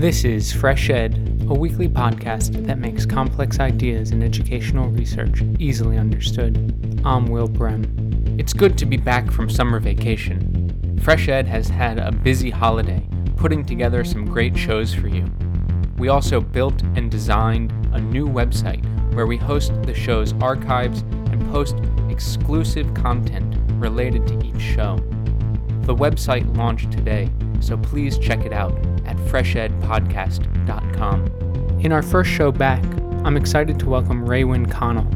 This is Fresh Ed, a weekly podcast that makes complex ideas in educational research easily understood. I'm Will Brehm. It's good to be back from summer vacation. Fresh Ed has had a busy holiday, putting together some great shows for you. We also built and designed a new website where we host the show's archives and post exclusive content related to each show. The website launched today, so please check it out at freshedpodcast.com. In our first show back, I'm excited to welcome Raewyn Connell.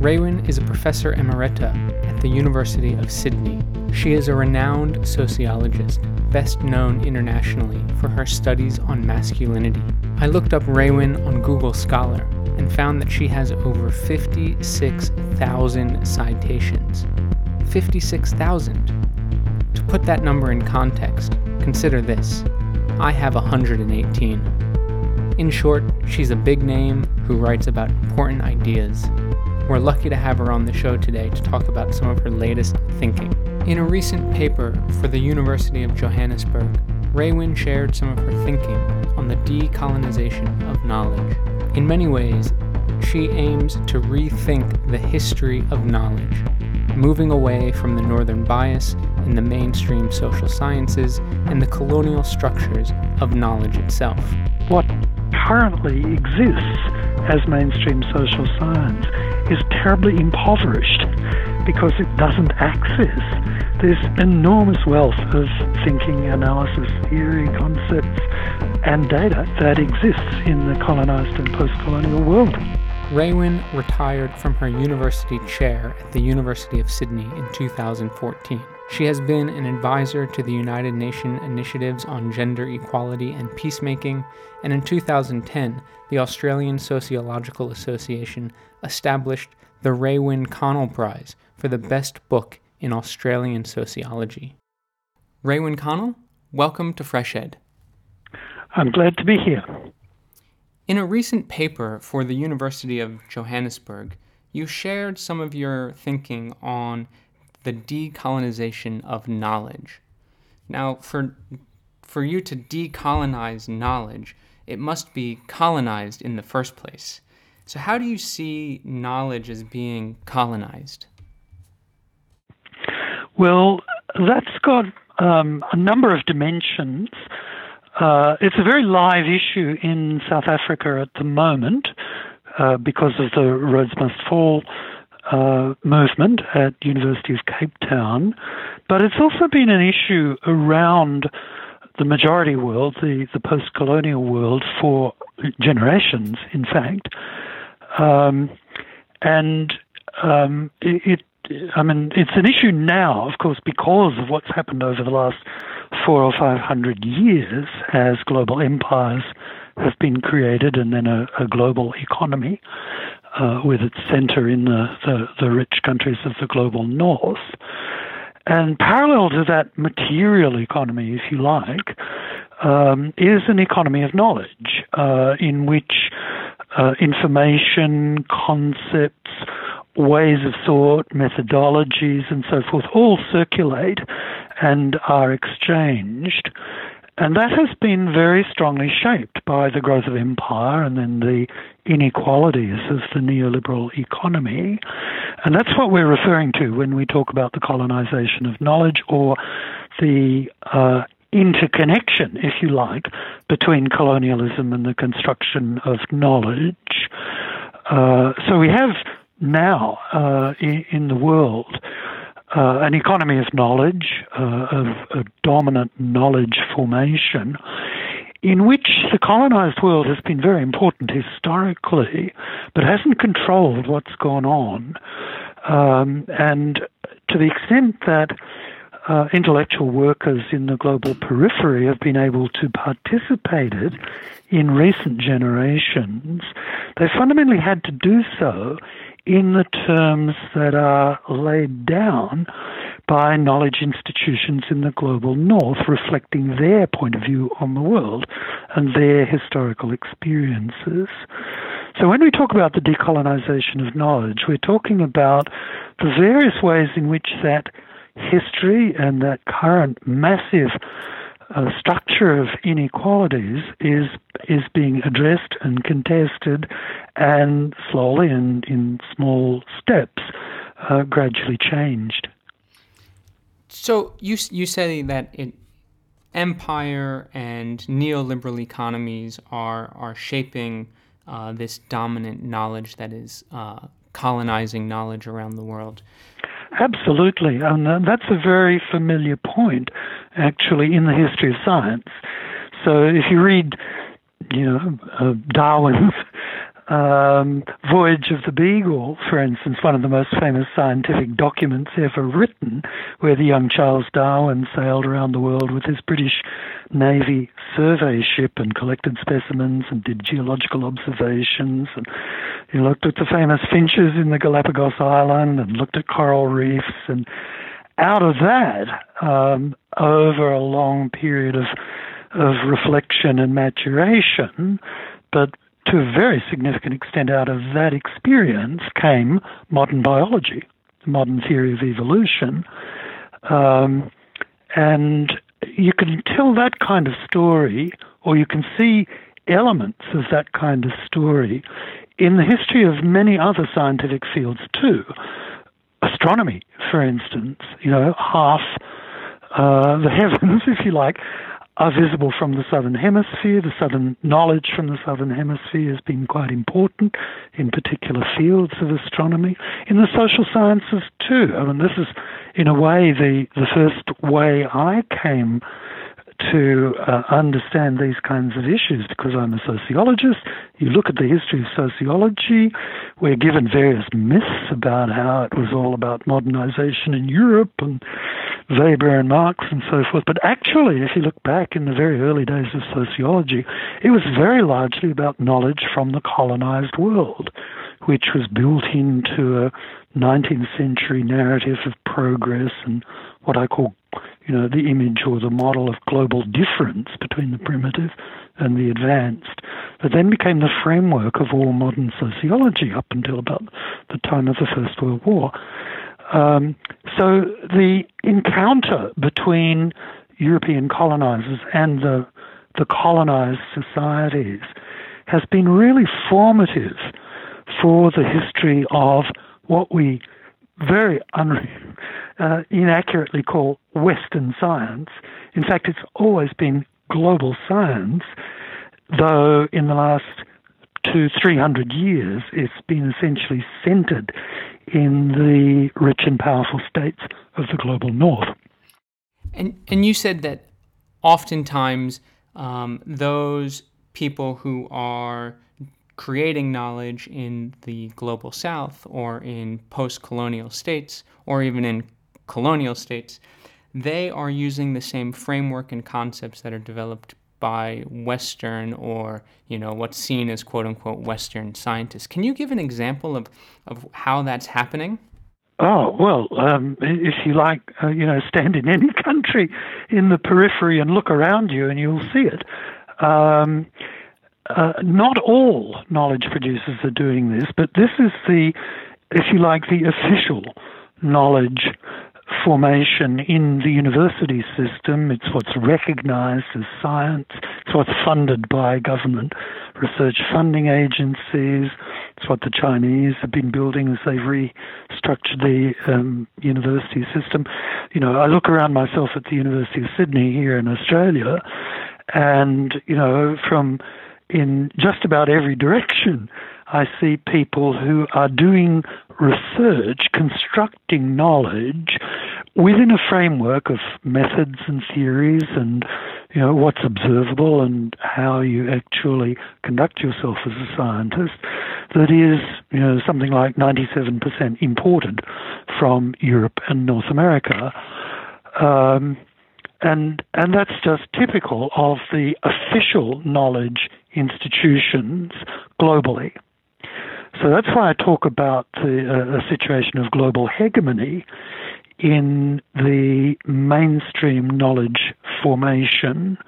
Raewyn is a professor emerita at the University of Sydney. She is a renowned sociologist, best known internationally for her studies on masculinity. I looked up Raewyn on Google Scholar and found that she has over 56,000 citations. 56,000. To put that number in context, consider this I have 118. In short, she's a big name who writes about important ideas. We're lucky to have her on the show today to talk about some of her latest thinking. In a recent paper for the University of Johannesburg, Raewyn shared some of her thinking on the decolonization of knowledge. In many ways, she aims to rethink the history of knowledge, moving away from the northern bias in the mainstream social sciences and the colonial structures of knowledge itself. What currently exists as mainstream social science is terribly impoverished because it doesn't access this enormous wealth of thinking, analysis, theory, concepts, and data that exists in the colonized and post colonial world. Raewyn retired from her university chair at the University of Sydney in 2014. She has been an advisor to the United Nations initiatives on gender equality and peacemaking, and in 2010, the Australian Sociological Association established the Raewyn Connell Prize for the best book in Australian sociology. Raewyn Connell, welcome to Fresh Ed. I'm glad to be here. In a recent paper for the University of Johannesburg, you shared some of your thinking on the decolonization of knowledge. Now, for, for you to decolonize knowledge, it must be colonized in the first place. So, how do you see knowledge as being colonized? Well, that's got um, a number of dimensions. Uh, it's a very live issue in South Africa at the moment uh, because of the Rhodes Must Fall uh, movement at University of Cape Town, but it's also been an issue around the majority world, the, the post-colonial world, for generations, in fact. Um, and um, it, it, I mean, it's an issue now, of course, because of what's happened over the last four or five hundred years as global empires have been created and then a, a global economy uh, with its center in the, the, the rich countries of the global north. And parallel to that material economy, if you like, um, is an economy of knowledge uh, in which uh, information, concepts, ways of thought, methodologies, and so forth all circulate and are exchanged. And that has been very strongly shaped by the growth of empire and then the inequalities of the neoliberal economy. And that's what we're referring to when we talk about the colonization of knowledge or the uh, interconnection, if you like, between colonialism and the construction of knowledge. Uh, so we have now uh, in, in, the world uh, an economy of knowledge, uh, of a dominant knowledge formation, in which the colonized world has been very important historically, but hasn't controlled what's gone on. Um, and to the extent that uh, intellectual workers in the global periphery have been able to participate in recent generations, they fundamentally had to do so in the terms that are laid down by knowledge institutions in the global north, reflecting their point of view on the world and their historical experiences. So, when we talk about the decolonization of knowledge, we're talking about the various ways in which that history and that current massive uh, structure of inequalities is is being addressed and contested, and slowly and in small steps, uh, gradually changed. So you you say that it, empire and neoliberal economies are are shaping uh, this dominant knowledge that is uh, colonizing knowledge around the world. Absolutely, and that's a very familiar point, actually, in the history of science. So if you read, you know, uh, Darwin's um, Voyage of the Beagle, for instance, one of the most famous scientific documents ever written, where the young Charles Darwin sailed around the world with his British Navy survey ship and collected specimens and did geological observations. And he looked at the famous finches in the Galapagos Island and looked at coral reefs. And out of that, um, over a long period of of reflection and maturation, but to a very significant extent out of that experience came modern biology, the modern theory of evolution. Um, and you can tell that kind of story, or you can see elements of that kind of story in the history of many other scientific fields too. Astronomy, for instance, you know, half uh, the heavens, if you like, are visible from the southern hemisphere. The southern knowledge from the southern hemisphere has been quite important in particular fields of astronomy. In the social sciences too. I mean, this is in a way the the first way I came to uh, understand these kinds of issues because I'm a sociologist. You look at the history of sociology, we're given various myths about how it was all about modernization in Europe and Weber and Marx and so forth. But actually, if you look back in the very early days of sociology, it was very largely about knowledge from the colonized world, which was built into a 19th century narrative of progress and what I call, you know, the image or the model of global difference between the primitive and the advanced, that then became the framework of all modern sociology up until about the time of the First World War. Um, so the encounter between European colonizers and the, the colonized societies has been really formative for the history of what we very un- uh, inaccurately call Western science. In fact, it's always been global science, though in the last two, three hundred years, it's been essentially centered in the rich and powerful states of the global north. And, and you said that oftentimes um, those people who are creating knowledge in the global south or in post colonial states or even in colonial states, they are using the same framework and concepts that are developed by Western or you know what's seen as quote unquote Western scientists. Can you give an example of, of how that's happening? Oh well, um, if you like, uh, you know, stand in any country in the periphery and look around you, and you'll see it. Um, uh, not all knowledge producers are doing this, but this is the, if you like, the official knowledge formation in the university system. It's what's recognized as science. It's what's funded by government research funding agencies. It's what the Chinese have been building as they've restructured the um, university system. You know, I look around myself at the University of Sydney here in Australia, and, you know, from in just about every direction, I see people who are doing research, constructing knowledge within a framework of methods and theories and you know what's observable and how you actually conduct yourself as a scientist that is you know something like 97% imported from Europe and North America. Um, and and that's just typical of the official knowledge institutions globally so that's why I talk about the, uh, a situation of global hegemony in the mainstream knowledge formation.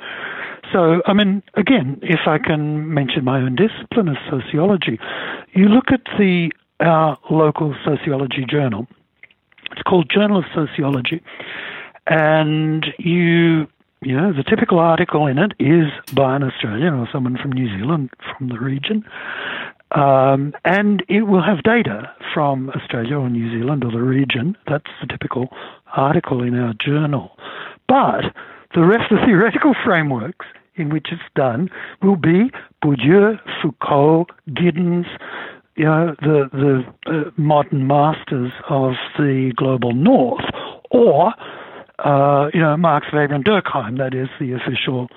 So, I mean, again, if I can mention my own discipline of sociology, you look at the our local sociology journal. It's called Journal of Sociology, and you you know, the typical article in it is by an Australian or someone from New Zealand from the region. Um, and it will have data from Australia or New Zealand or the region. That's the typical article in our journal. But the rest of the theoretical frameworks in which it's done will be Bourdieu, Foucault, Giddens, you know, the the uh, modern masters of the global north, or uh, you know, Marx, Weber, and Durkheim. That is the official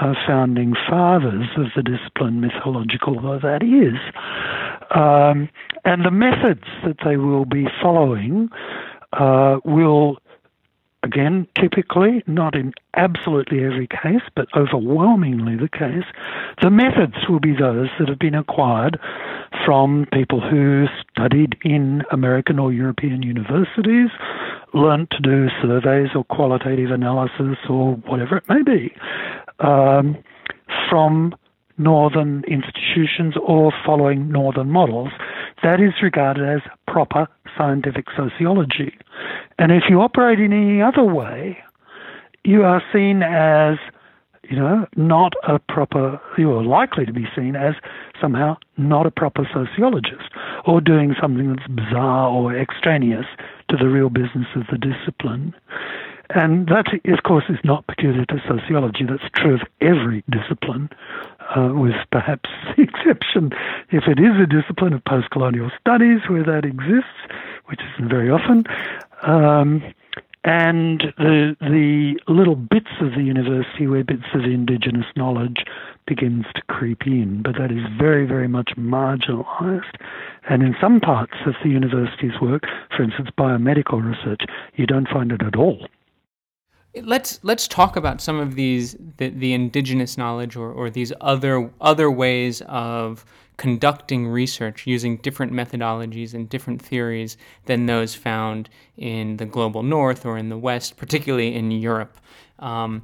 uh, founding fathers of the discipline, mythological though that is, um, and the methods that they will be following uh, will Again, typically, not in absolutely every case, but overwhelmingly the case, the methods will be those that have been acquired from people who studied in American or European universities, learnt to do surveys or qualitative analysis or whatever it may be, um, from northern institutions or following northern models. That is regarded as proper scientific sociology. And if you operate in any other way, you are seen as, you know, not a proper, you are likely to be seen as somehow not a proper sociologist or doing something that's bizarre or extraneous to the real business of the discipline. And that, of course, is not peculiar to sociology. That's true of every discipline, uh, with perhaps the exception if it is a discipline of post-colonial studies where that exists, which isn't very often. Um, and the the little bits of the university where bits of indigenous knowledge begins to creep in, but that is very, very much marginalised. And in some parts of the university's work, for instance, biomedical research, you don't find it at all. Let's let's talk about some of these the, the indigenous knowledge or, or these other other ways of conducting research using different methodologies and different theories than those found in the global north or in the west, particularly in Europe. Um,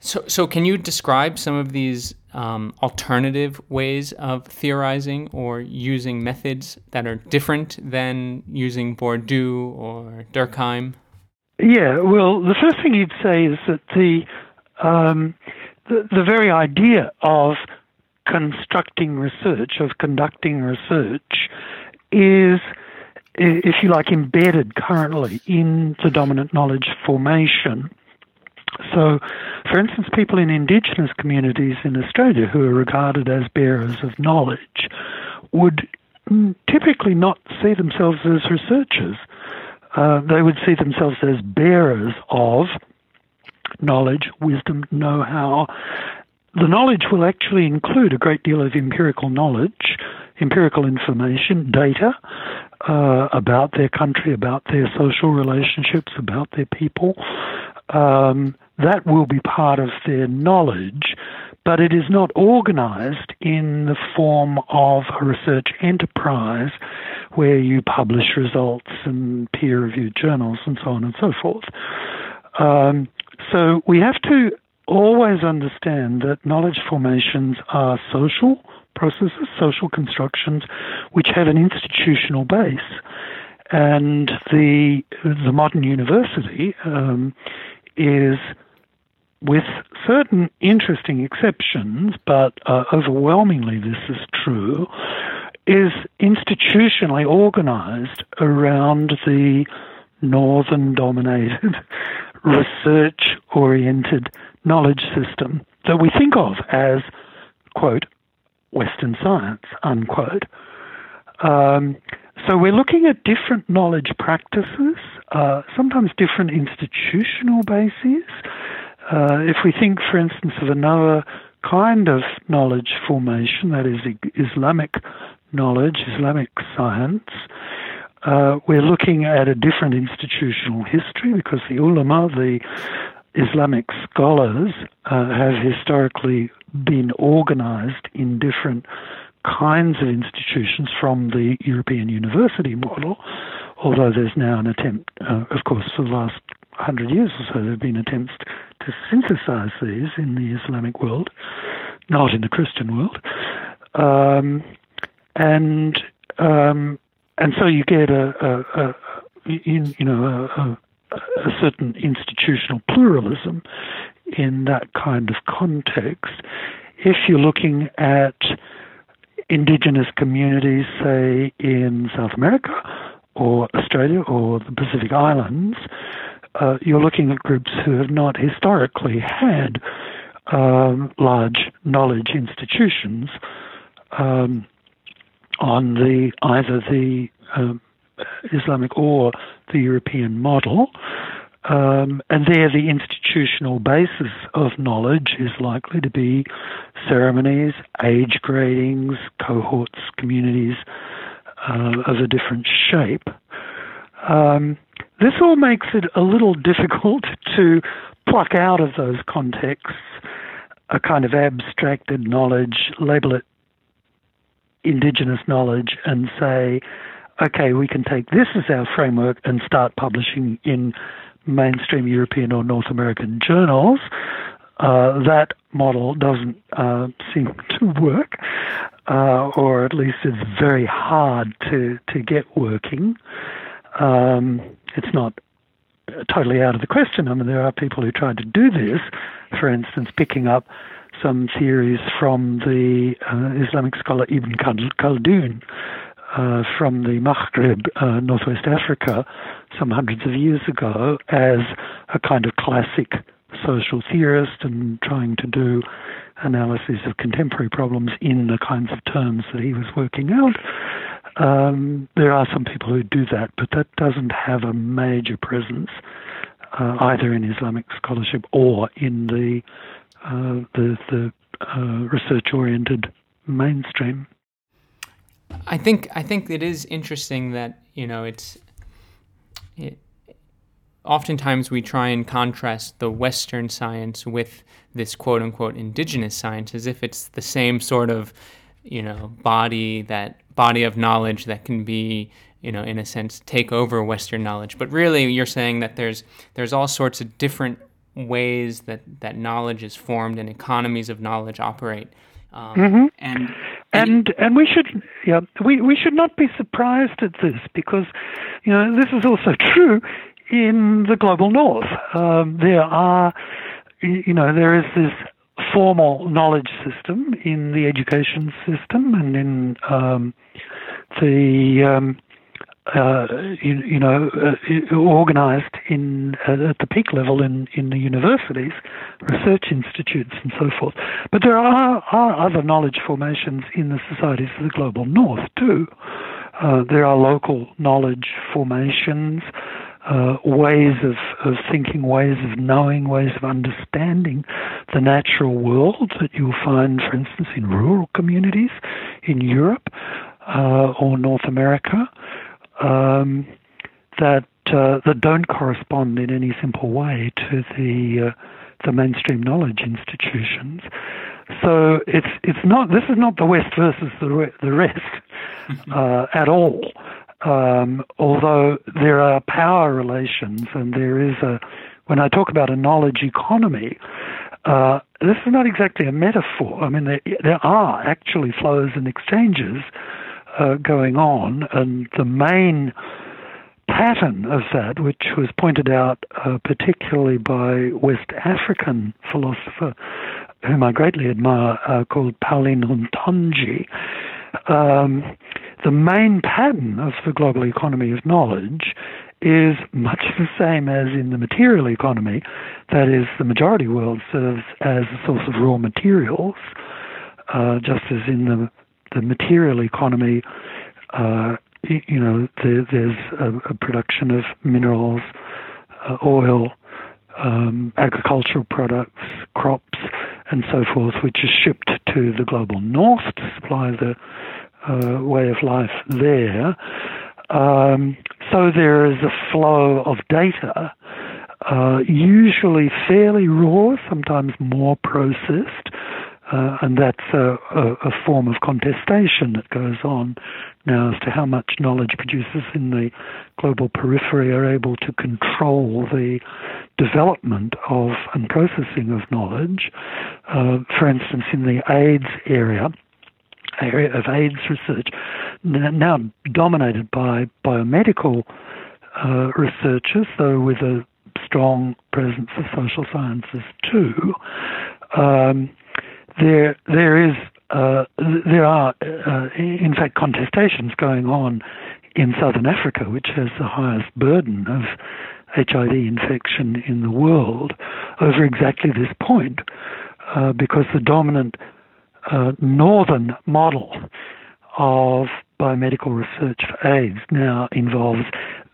so, so can you describe some of these um, alternative ways of theorizing or using methods that are different than using Bourdieu or Durkheim? Yeah, well, the first thing you'd say is that the um, the, the very idea of constructing research, of conducting research, is, if you like, embedded currently in the dominant knowledge formation. So, for instance, people in Indigenous communities in Australia who are regarded as bearers of knowledge would typically not see themselves as researchers. Uh, they would see themselves as bearers of knowledge, wisdom, know how, the knowledge will actually include a great deal of empirical knowledge, empirical information, data uh, about their country, about their social relationships, about their people. Um, that will be part of their knowledge, but it is not organized in the form of a research enterprise where you publish results and peer reviewed journals and so on and so forth. Um, so we have to always understand that knowledge formations are social processes, social constructions, which have an institutional base. And the the modern university um, is, with certain interesting exceptions, but uh, overwhelmingly this is true, is institutionally organized around the northern dominated, research oriented knowledge system that we think of as, quote, Western science, unquote. Um, so we're looking at different knowledge practices, uh, sometimes different institutional bases. Uh, if we think, for instance, of another kind of knowledge formation, that is Islamic knowledge, Islamic science, uh, we're looking at a different institutional history because the ulama, the Islamic scholars uh, have historically been organized in different kinds of institutions from the European university model, although there's now an attempt, uh, of course, for the last hundred years or so, there have been attempts to synthesize these in the Islamic world, not in the Christian world. Um, and um, and so you get a, a, a you, you know a, a certain institutional pluralism in that kind of context. If you're looking at indigenous communities, say in South America or Australia or the Pacific Islands, uh, you're looking at groups who have not historically had um, large knowledge institutions um, on the either the um, Islamic or the European model. Um, and there, the institutional basis of knowledge is likely to be ceremonies, age gradings, cohorts, communities uh, of a different shape. Um, this all makes it a little difficult to pluck out of those contexts a kind of abstracted knowledge, label it indigenous knowledge, and say, okay, we can take this as our framework and start publishing in mainstream European or North American journals. Uh, that model doesn't uh, seem to work, uh, or at least it's very hard to, to get working. Um, it's not totally out of the question. I mean, there are people who tried to do this, for instance, picking up some theories from the uh, Islamic scholar Ibn Khaldun uh, from the Maghreb, uh, Northwest Africa, some hundreds of years ago, as a kind of classic social theorist and trying to do analysis of contemporary problems in the kinds of terms that he was working out. Um, there are some people who do that, but that doesn't have a major presence uh, either in Islamic scholarship or in the uh, the, the uh, research-oriented mainstream. I think I think it is interesting that you know it's. It, oftentimes we try and contrast the Western science with this quote unquote indigenous science as if it's the same sort of you know body that body of knowledge that can be you know in a sense take over western knowledge but really you're saying that there's there's all sorts of different ways that that knowledge is formed and economies of knowledge operate um, mm-hmm. and, and and and we should yeah we we should not be surprised at this because you know this is also true in the global north um, there are you know there is this formal knowledge system in the education system and in um, the um, uh, you, you, know uh, organized in uh, at the peak level in in the universities, research institutes, and so forth. But there are, are other knowledge formations in the societies of the global north too. Uh, there are local knowledge formations uh, ways of, of thinking, ways of knowing, ways of understanding the natural world that you'll find, for instance, in rural communities in Europe uh, or North America um, that uh, that don't correspond in any simple way to the uh, the mainstream knowledge institutions. So it's it's not this is not the West versus the re- the rest uh, at all. Um, although there are power relations and there is a, when I talk about a knowledge economy, uh, this is not exactly a metaphor. I mean, there, there are actually flows and exchanges uh, going on, and the main pattern of that, which was pointed out uh, particularly by West African philosopher, whom I greatly admire, uh, called Paulin Hountondji, um, the main pattern of the global economy of knowledge is much the same as in the material economy. That is, the majority world serves as a source of raw materials, uh, just as in the the material economy, uh, you know, there, there's a, a, production of minerals, uh, oil, um, agricultural products, crops, and so forth, which is shipped to the global north to supply the uh, way of life there. Um, so there is a flow of data, uh, usually fairly raw, sometimes more processed, uh, and that's a, a, a, form of contestation that goes on now as to how much knowledge producers in the global periphery are able to control the development of and processing of knowledge. Uh, for instance, in the AIDS area, area of AIDS research, now dominated by biomedical uh, researchers, though with a strong presence of social sciences too. Um, there, there is, uh, there are, uh, in fact, contestations going on in southern Africa, which has the highest burden of HIV infection in the world, over exactly this point, uh, because the dominant uh, northern model of biomedical research for AIDS now involves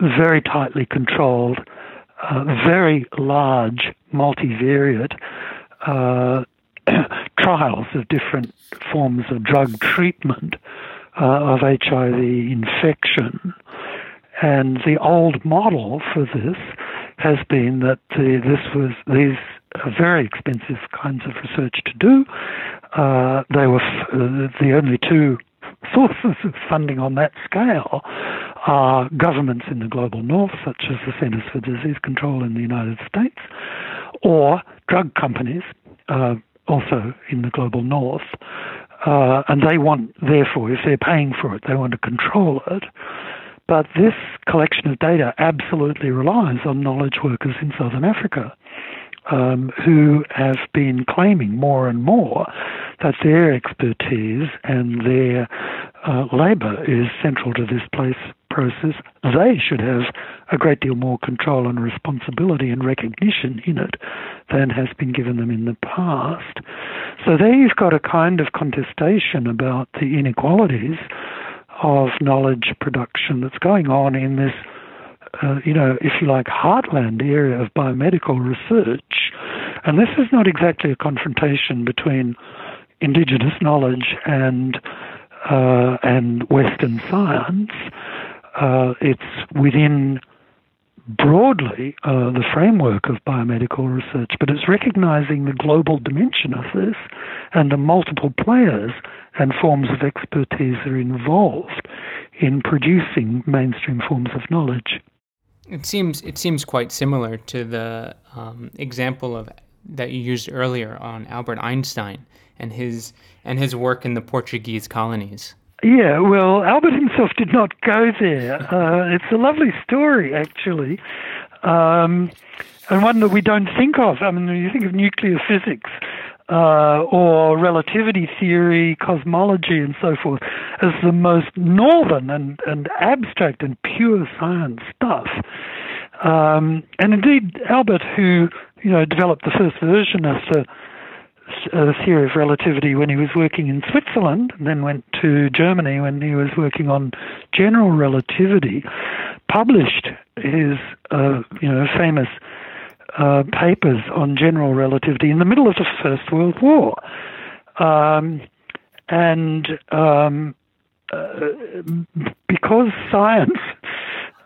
very tightly controlled, uh, very large, multivariate uh, trials of different forms of drug treatment uh, of HIV infection. And the old model for this has been that this was these are very expensive kinds of research to do. Uh, they were f- uh, the only two sources of funding on that scale are governments in the global north, such as the Centers for Disease Control in the United States, or drug companies, uh, also in the global north. Uh, and they want, therefore, if they're paying for it, they want to control it. But this collection of data absolutely relies on knowledge workers in southern Africa um, who have been claiming more and more that their expertise and their uh, labour is central to this place process. They should have a great deal more control and responsibility and recognition in it than has been given them in the past. So there you've got a kind of contestation about the inequalities of knowledge production that's going on in this uh, you know, if you like, heartland area of biomedical research. And this is not exactly a confrontation between indigenous knowledge and uh, and Western science. Uh, it's within broadly uh, the framework of biomedical research, but it's recognizing the global dimension of this and the multiple players and forms of expertise that are involved in producing mainstream forms of knowledge. It seems it seems quite similar to the um, example of that you used earlier on Albert Einstein and his and his work in the Portuguese colonies. Yeah, well, Albert himself did not go there. Uh, it's a lovely story, actually, um, and one that we don't think of. I mean, when you think of nuclear physics, uh, or relativity theory, cosmology, and so forth as the most northern and, and abstract and pure science stuff. Um, and indeed, Albert, who you know developed the first version of the theory of relativity when he was working in Switzerland, and then went to Germany when he was working on general relativity, published his uh, you know famous uh, papers on general relativity in the middle of the First World War. Um, and um, uh, because science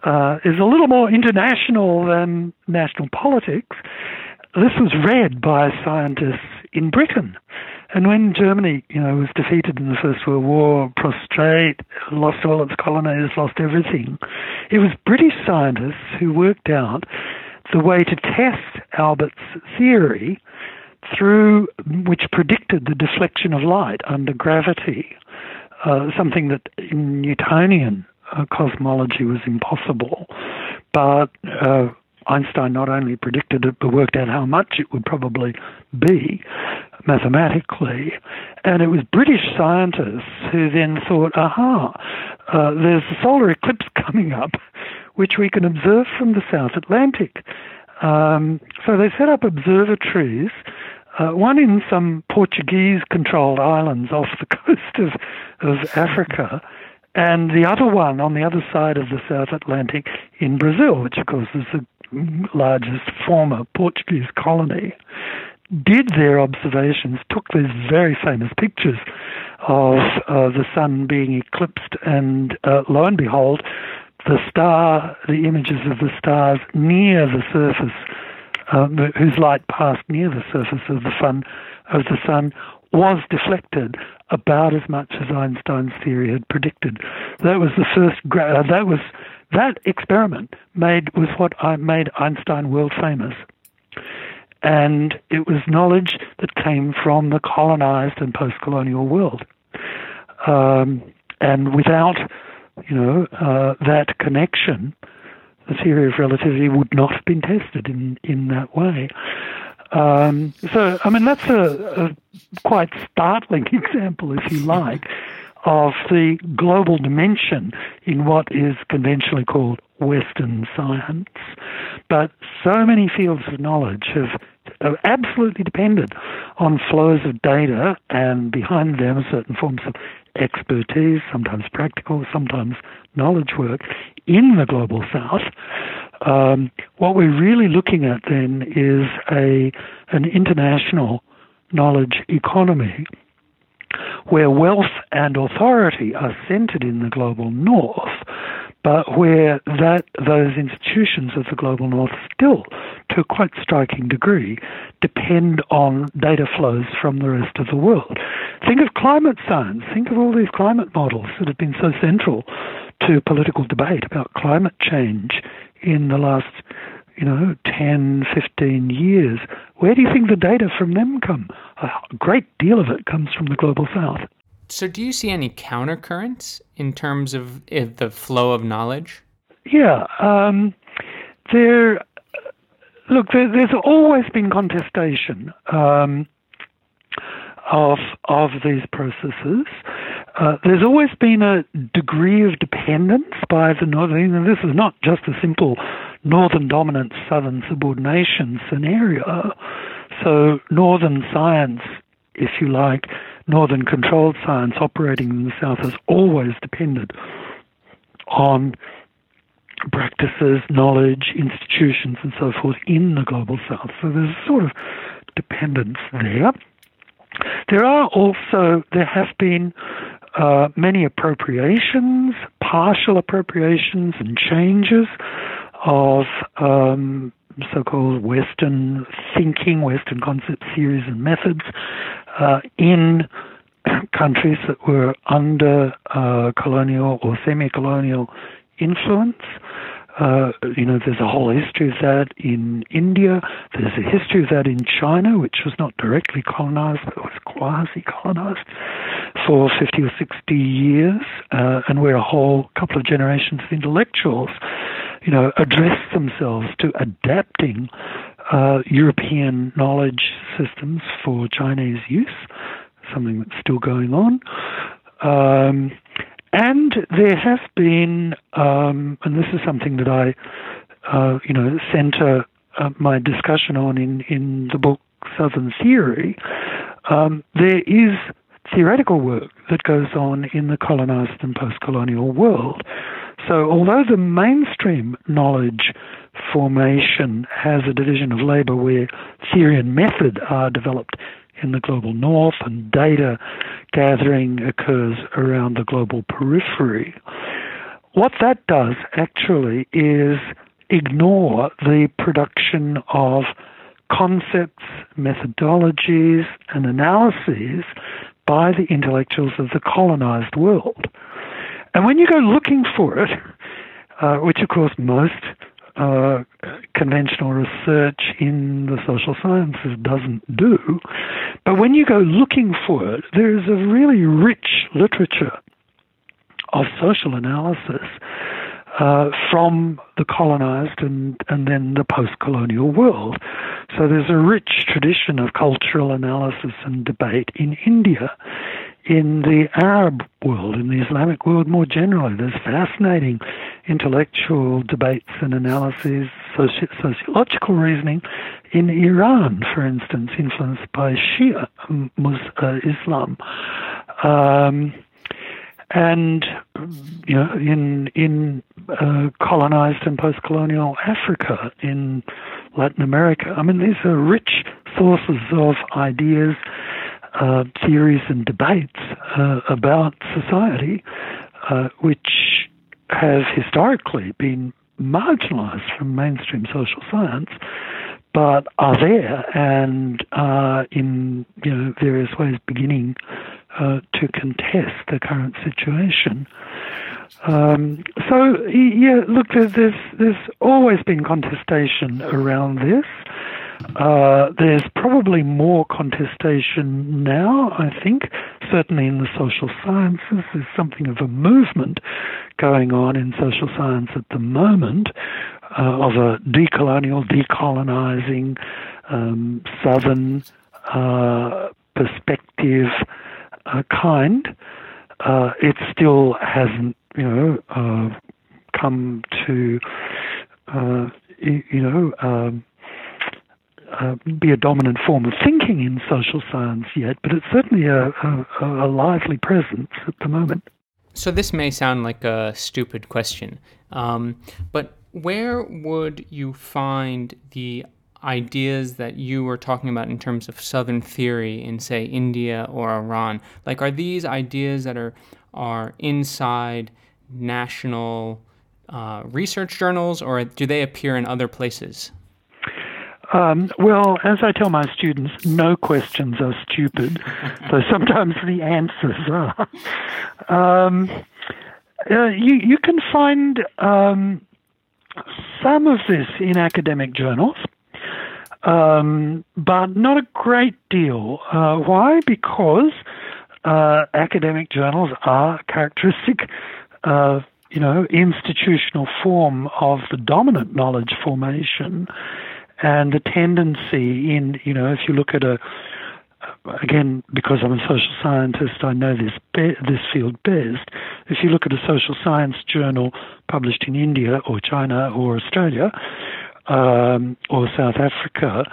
uh, is a little more international than national politics, this was read by scientists in Britain. And when Germany, you know, was defeated in the First World War, prostrate, lost all its colonies, lost everything, it was British scientists who worked out the way to test Albert's theory through which predicted the deflection of light under gravity, uh, something that in Newtonian uh, cosmology was impossible. But uh, Einstein not only predicted it, but worked out how much it would probably be mathematically. And it was British scientists who then thought, aha, uh, there's a solar eclipse coming up which we can observe from the South Atlantic. Um, so they set up observatories, uh, one in some Portuguese controlled islands off the coast of, of Africa, and the other one on the other side of the South Atlantic in Brazil, which of course is the largest former Portuguese colony. Did their observations, took these very famous pictures of uh, the sun being eclipsed, and uh, lo and behold, the star, the images of the stars near the surface, uh, whose light passed near the surface of the sun, of the sun, was deflected about as much as Einstein's theory had predicted. That was the first. Uh, that was that experiment made was what I made Einstein world famous, and it was knowledge that came from the colonized and post-colonial world, um, and without you know, uh, that connection, the theory of relativity would not have been tested in, in that way. Um, so, I mean, that's a, a quite startling example, if you like, of the global dimension in what is conventionally called Western science. But so many fields of knowledge have, absolutely depended on flows of data, and behind them certain forms of expertise, sometimes practical, sometimes knowledge work, in the global south. Um, what we're really looking at then is a an international knowledge economy where wealth and authority are centered in the global north, but where that those institutions of the global north still, to a quite striking degree, depend on data flows from the rest of the world. Think of climate science. Think of all these climate models that have been so central to political debate about climate change in the last you know, 10, 15 years. Where do you think the data from them come? A great deal of it comes from the global south. So, do you see any countercurrents in terms of the flow of knowledge? Yeah. Um, there, look, there, there's always been contestation um, of, of these processes. Uh, there's always been a degree of dependence by the northern. And this is not just a simple northern dominance, southern subordination scenario. So, northern science, if you like, northern controlled science operating in the south has always depended on practices, knowledge, institutions, and so forth in the global south. So, there's a sort of dependence there. There are also, there have been uh, many appropriations, partial appropriations, and changes of um, so called Western thinking, Western concept theories and methods uh, in countries that were under uh, colonial or semi colonial influence. Uh, you know, there's a whole history of that in India. There's a history of that in China, which was not directly colonized, but was quasi colonized for 50 or 60 years, uh, and where a whole couple of generations of intellectuals, you know, addressed themselves to adapting uh, European knowledge systems for Chinese use, something that's still going on. Um, and there has been, um, and this is something that I, uh, you know, center uh, my discussion on in, in the book Southern Theory. Um, there is theoretical work that goes on in the colonized and post colonial world. So, although the mainstream knowledge formation has a division of labor where theory and method are developed in the global north and data gathering occurs around the global periphery. What that does actually is ignore the production of concepts, methodologies, and analyses by the intellectuals of the colonized world. And when you go looking for it, uh, which of course most uh, conventional research in the social sciences doesn't do. But when you go looking for it, there is a really rich literature of social analysis uh, from the colonized and, and then the post colonial world. So there's a rich tradition of cultural analysis and debate in India in the Arab world, in the Islamic world more generally. There's fascinating intellectual debates and analyses, soci- sociological reasoning in Iran, for instance, influenced by Shia uh, Islam. Um, and you know, in in uh, colonized and post-colonial Africa, in Latin America, I mean, these are rich sources of ideas uh, theories and debates uh, about society, uh, which have historically been marginalized from mainstream social science, but are there and are in you know various ways beginning uh, to contest the current situation. Um, so yeah, look, there's there's always been contestation around this. Uh, there's probably more contestation now, I think, certainly in the social sciences. There's something of a movement going on in social science at the moment uh, of a decolonial, decolonizing, um, southern uh, perspective uh, kind. Uh, it still hasn't, you know, uh, come to, you know, um, uh, be a dominant form of thinking in social science yet, but it's certainly a, a, a lively presence at the moment. So this may sound like a stupid question, um, but where would you find the ideas that you were talking about in terms of Southern theory in, say, India or Iran? Like, are these ideas that are are inside national uh, research journals, or do they appear in other places? Um, well, as I tell my students, no questions are stupid. so sometimes the answers are. Um, uh, you, you can find um, some of this in academic journals, um, but not a great deal. Uh, why? Because uh, academic journals are characteristic of you know institutional form of the dominant knowledge formation and the tendency in, you know, if you look at a, again, because I'm a social scientist, I know this be, this field best. If you look at a social science journal published in India or China or Australia um, or South Africa,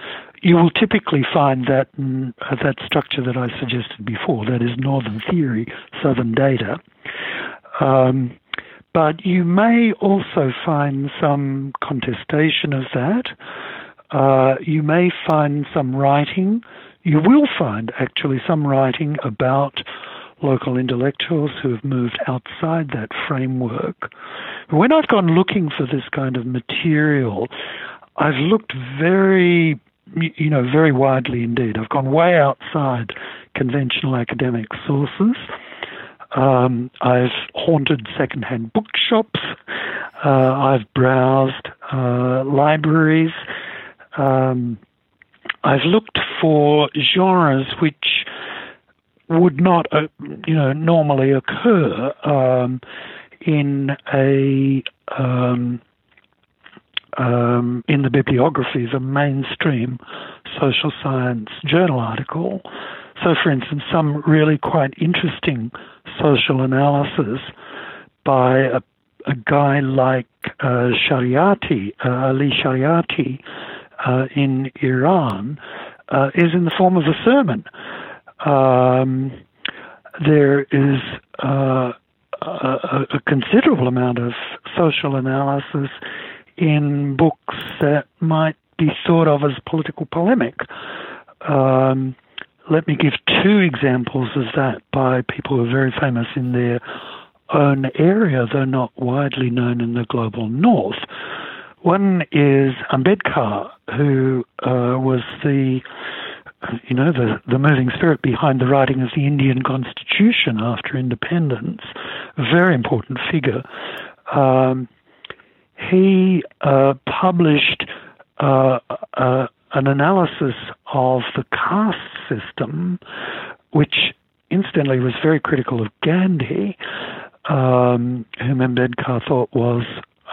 you will typically find that mm, that structure that I suggested before. That is northern theory, southern data. Um, but you may also find some contestation of that. Uh, you may find some writing, you will find actually some writing about local intellectuals who have moved outside that framework. When I've gone looking for this kind of material, I've looked very, you know, very widely indeed. I've gone way outside conventional academic sources. Um, I've haunted secondhand bookshops. Uh, I've browsed uh, libraries. Um, I've looked for genres which would not, uh, you know, normally occur um, in a um, um, in the bibliography of a mainstream social science journal article. So, for instance, some really quite interesting social analysis by a, a guy like uh, Shariati, uh, Ali Shariati, uh, in Iran uh, is in the form of a sermon. Um, there is uh, a, a, considerable amount of social analysis in books that might be thought of as political polemic. Um, let me give two examples of that by people who are very famous in their own area, though not widely known in the global north. One is Ambedkar, who uh, was the you know the the moving spirit behind the writing of the Indian Constitution after independence, a very important figure. Um, he uh, published uh, uh an analysis of the caste system, which incidentally was very critical of Gandhi, um, whom Ambedkar thought was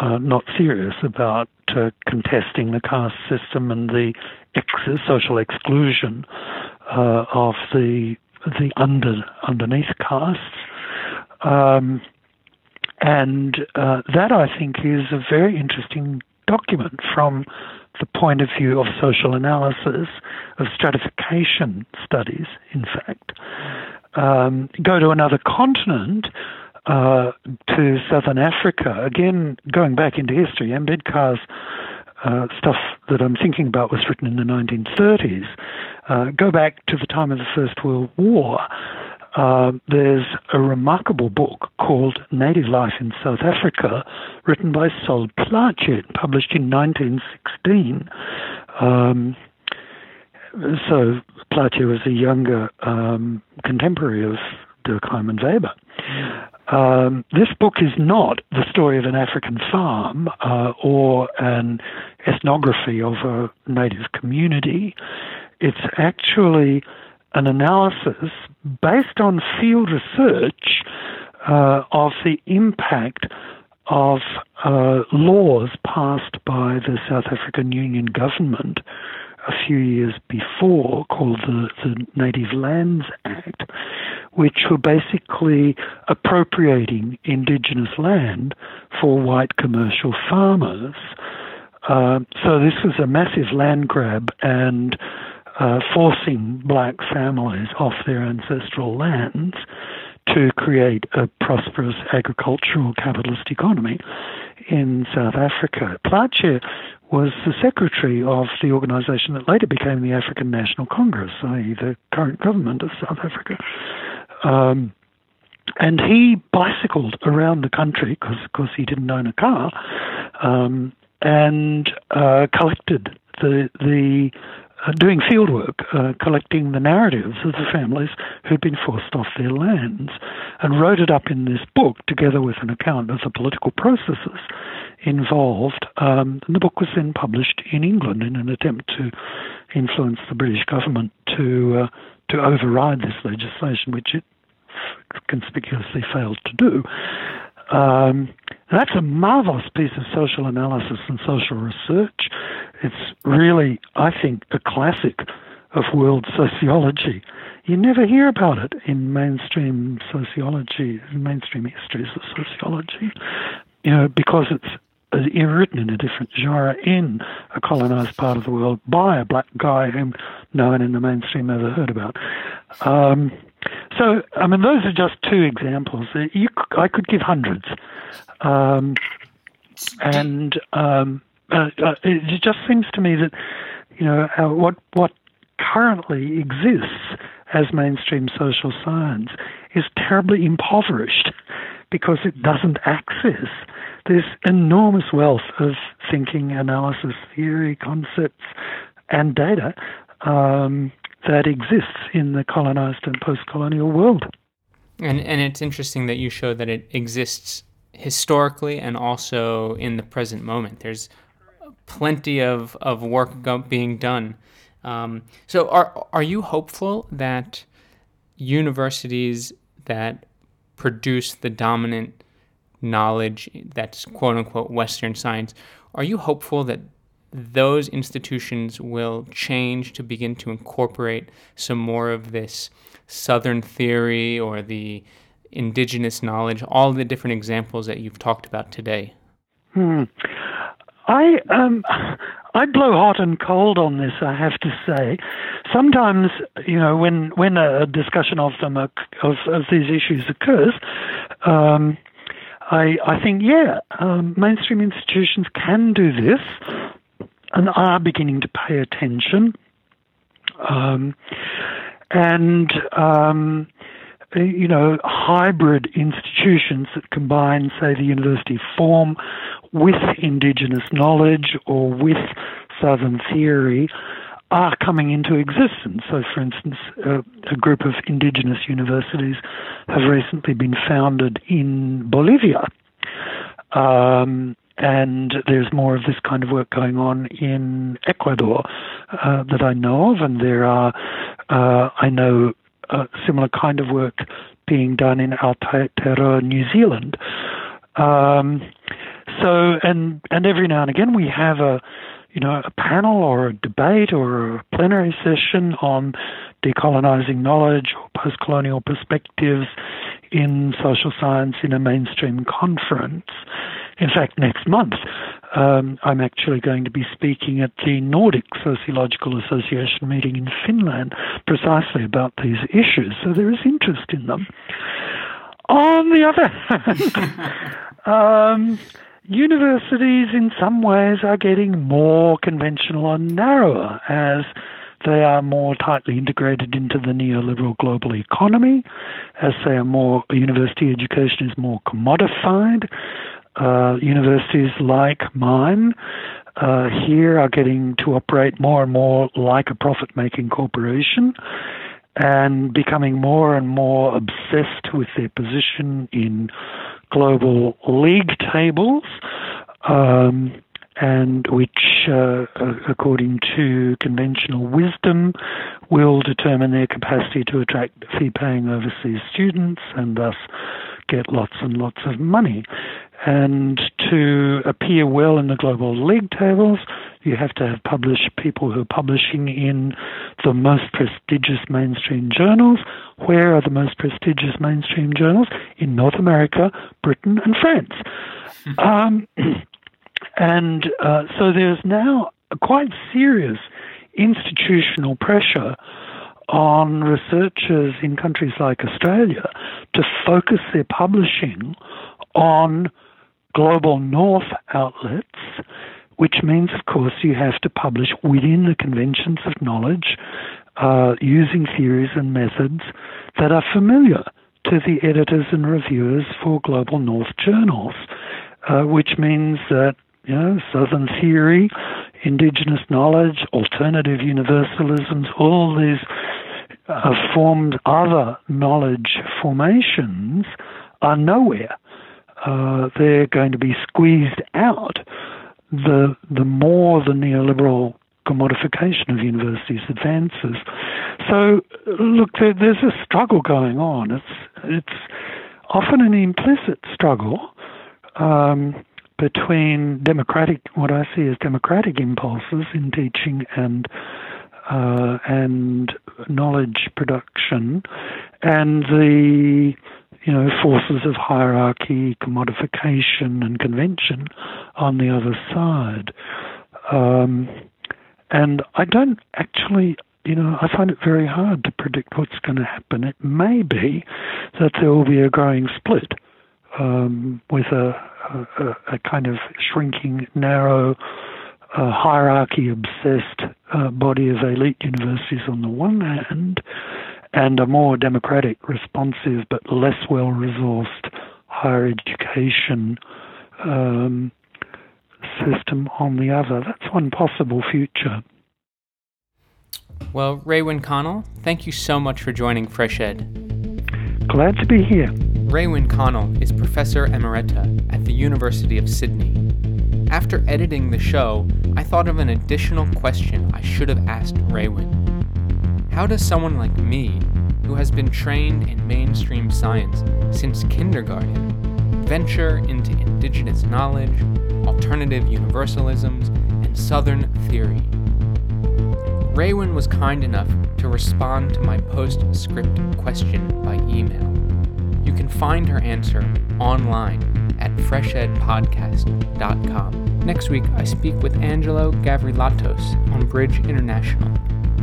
uh, not serious about uh, contesting the caste system and the ex- social exclusion uh, of the the under underneath castes. Um, and uh, that, I think, is a very interesting document from the point of view of social analysis, of stratification studies, in fact. Um, go to another continent, uh, to southern Africa. Again, going back into history, Ambedkar's uh, stuff that I'm thinking about was written in the 1930s. Uh, go back to the time of the First World War. Uh, there's a remarkable book called Native Life in South Africa, written by Sol Plaatje, published in 1916. Um, so Plaatje was a younger um, contemporary of Durkheim and Weber. Um, this book is not the story of an African farm uh, or an ethnography of a native community. It's actually an analysis based on field research uh, of the impact of uh, laws passed by the South African Union government a few years before called the, the Native Lands Act, which were basically appropriating indigenous land for white commercial farmers. Uh, so this was a massive land grab and uh, forcing black families off their ancestral lands to create a prosperous agricultural capitalist economy in South Africa. Plaatje was the secretary of the organization that later became the African National Congress, i.e., the current government of South Africa. Um, and he bicycled around the country because, of course, he didn't own a car, um, and uh, collected the the uh, doing field work, uh, collecting the narratives of the families who'd been forced off their lands, and wrote it up in this book together with an account of the political processes involved. Um, and the book was then published in England in an attempt to influence the British government to uh, to override this legislation, which it conspicuously failed to do. Um, that's a marvelous piece of social analysis and social research. It's really, I think, a classic of world sociology. You never hear about it in mainstream sociology, mainstream histories of sociology, you know, because it's written in a different genre in a colonized part of the world by a black guy whom no one in the mainstream ever heard about. Um, so, I mean, those are just two examples. Uh, you, I could give hundreds. Um, and um, uh, uh, it just seems to me that, you know, uh, what, what currently exists as mainstream social science is terribly impoverished because it doesn't access this enormous wealth of thinking, analysis, theory, concepts, and data um, that exists in the colonized and post-colonial world. And and it's interesting that you show that it exists historically and also in the present moment. There's plenty of, of work being done. Um, so are are you hopeful that universities that produce the dominant knowledge that's quote unquote Western science, are you hopeful that those institutions will change to begin to incorporate some more of this Southern theory or the indigenous knowledge, all the different examples that you've talked about today? Hmm. I um, I blow hot and cold on this. I have to say, sometimes you know when when a discussion of them of, of these issues occurs, um, I I think yeah, um, mainstream institutions can do this and are beginning to pay attention. Um, and um, you know, hybrid institutions that combine, say, the university form with indigenous knowledge or with Southern theory are coming into existence. So, for instance, uh, a group of indigenous universities have recently been founded in Bolivia. Um, and there's more of this kind of work going on in Ecuador uh, that I know of, and there are, uh, I know, a similar kind of work being done in Aotearoa, New Zealand. Um, so, and and every now and again we have a, you know, a panel or a debate or a plenary session on decolonizing knowledge or post-colonial perspectives in social science in a mainstream conference. In fact, next month, um, I'm actually going to be speaking at the Nordic Sociological Association meeting in Finland precisely about these issues. So there is interest in them. On the other hand, um, universities in some ways are getting more conventional and narrower as they are more tightly integrated into the neoliberal global economy, as they are more university education is more commodified, uh, universities like mine uh, here are getting to operate more and more like a profit making corporation and becoming more and more obsessed with their position in global league tables. Um, and which, uh, according to conventional wisdom, will determine their capacity to attract fee paying overseas students and thus get lots and lots of money. And to appear well in the global league tables, you have to have published people who are publishing in the most prestigious mainstream journals. Where are the most prestigious mainstream journals? In North America, Britain, and France. um, and uh, so there's now a quite serious institutional pressure on researchers in countries like Australia to focus their publishing on global north outlets, which means, of course, you have to publish within the conventions of knowledge uh, using theories and methods that are familiar to the editors and reviewers for global north journals, uh, which means that you know, Southern theory, indigenous knowledge, alternative universalisms, all these uh, formed other knowledge formations are nowhere. Uh, they're going to be squeezed out the the more the neoliberal commodification of universities advances. So, look, there, there's a struggle going on. It's it's often an implicit struggle. Um, between democratic, what I see as democratic impulses in teaching and uh, and knowledge production, and the you know forces of hierarchy, commodification, and convention on the other side. Um, and I don't actually you know, I find it very hard to predict what's going to happen. It may be that there will be a growing split um, with a, a, a, kind of shrinking, narrow, uh, hierarchy obsessed uh, body of elite universities on the one hand, and a more democratic, responsive, but less well resourced higher education um, system on the other. That's one possible future. Well, Raewyn Connell, thank you so much for joining Fresh Ed. Glad to be here. Raewyn Connell is Professor Emerita at the University of Sydney. After editing the show, I thought of an additional question I should have asked Raewyn. How does someone like me, who has been trained in mainstream science since kindergarten, venture into indigenous knowledge, alternative universalisms, and Southern theory? Raewyn was kind enough to respond to my postscript question by email. You can find her answer online at freshedpodcast.com. Next week, I speak with Angelo Gavrilatos on Bridge International.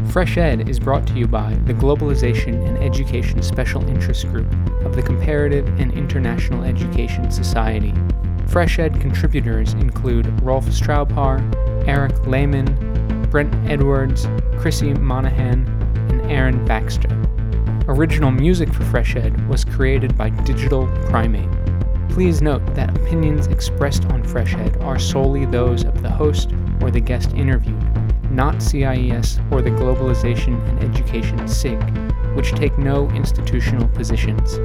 Fresh Ed is brought to you by the Globalization and Education Special Interest Group of the Comparative and International Education Society. Fresh Ed contributors include Rolf Straubhaar, Eric Lehman, Brent Edwards, Chrissy Monahan, and Aaron Baxter. Original music for Fresh Ed was created by Digital Primate. Please note that opinions expressed on Fresh Ed are solely those of the host or the guest interviewed, not CIES or the Globalization and Education SIG, which take no institutional positions.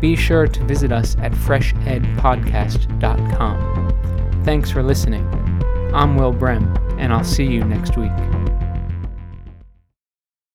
Be sure to visit us at freshedpodcast.com. Thanks for listening. I'm Will Brehm, and I'll see you next week.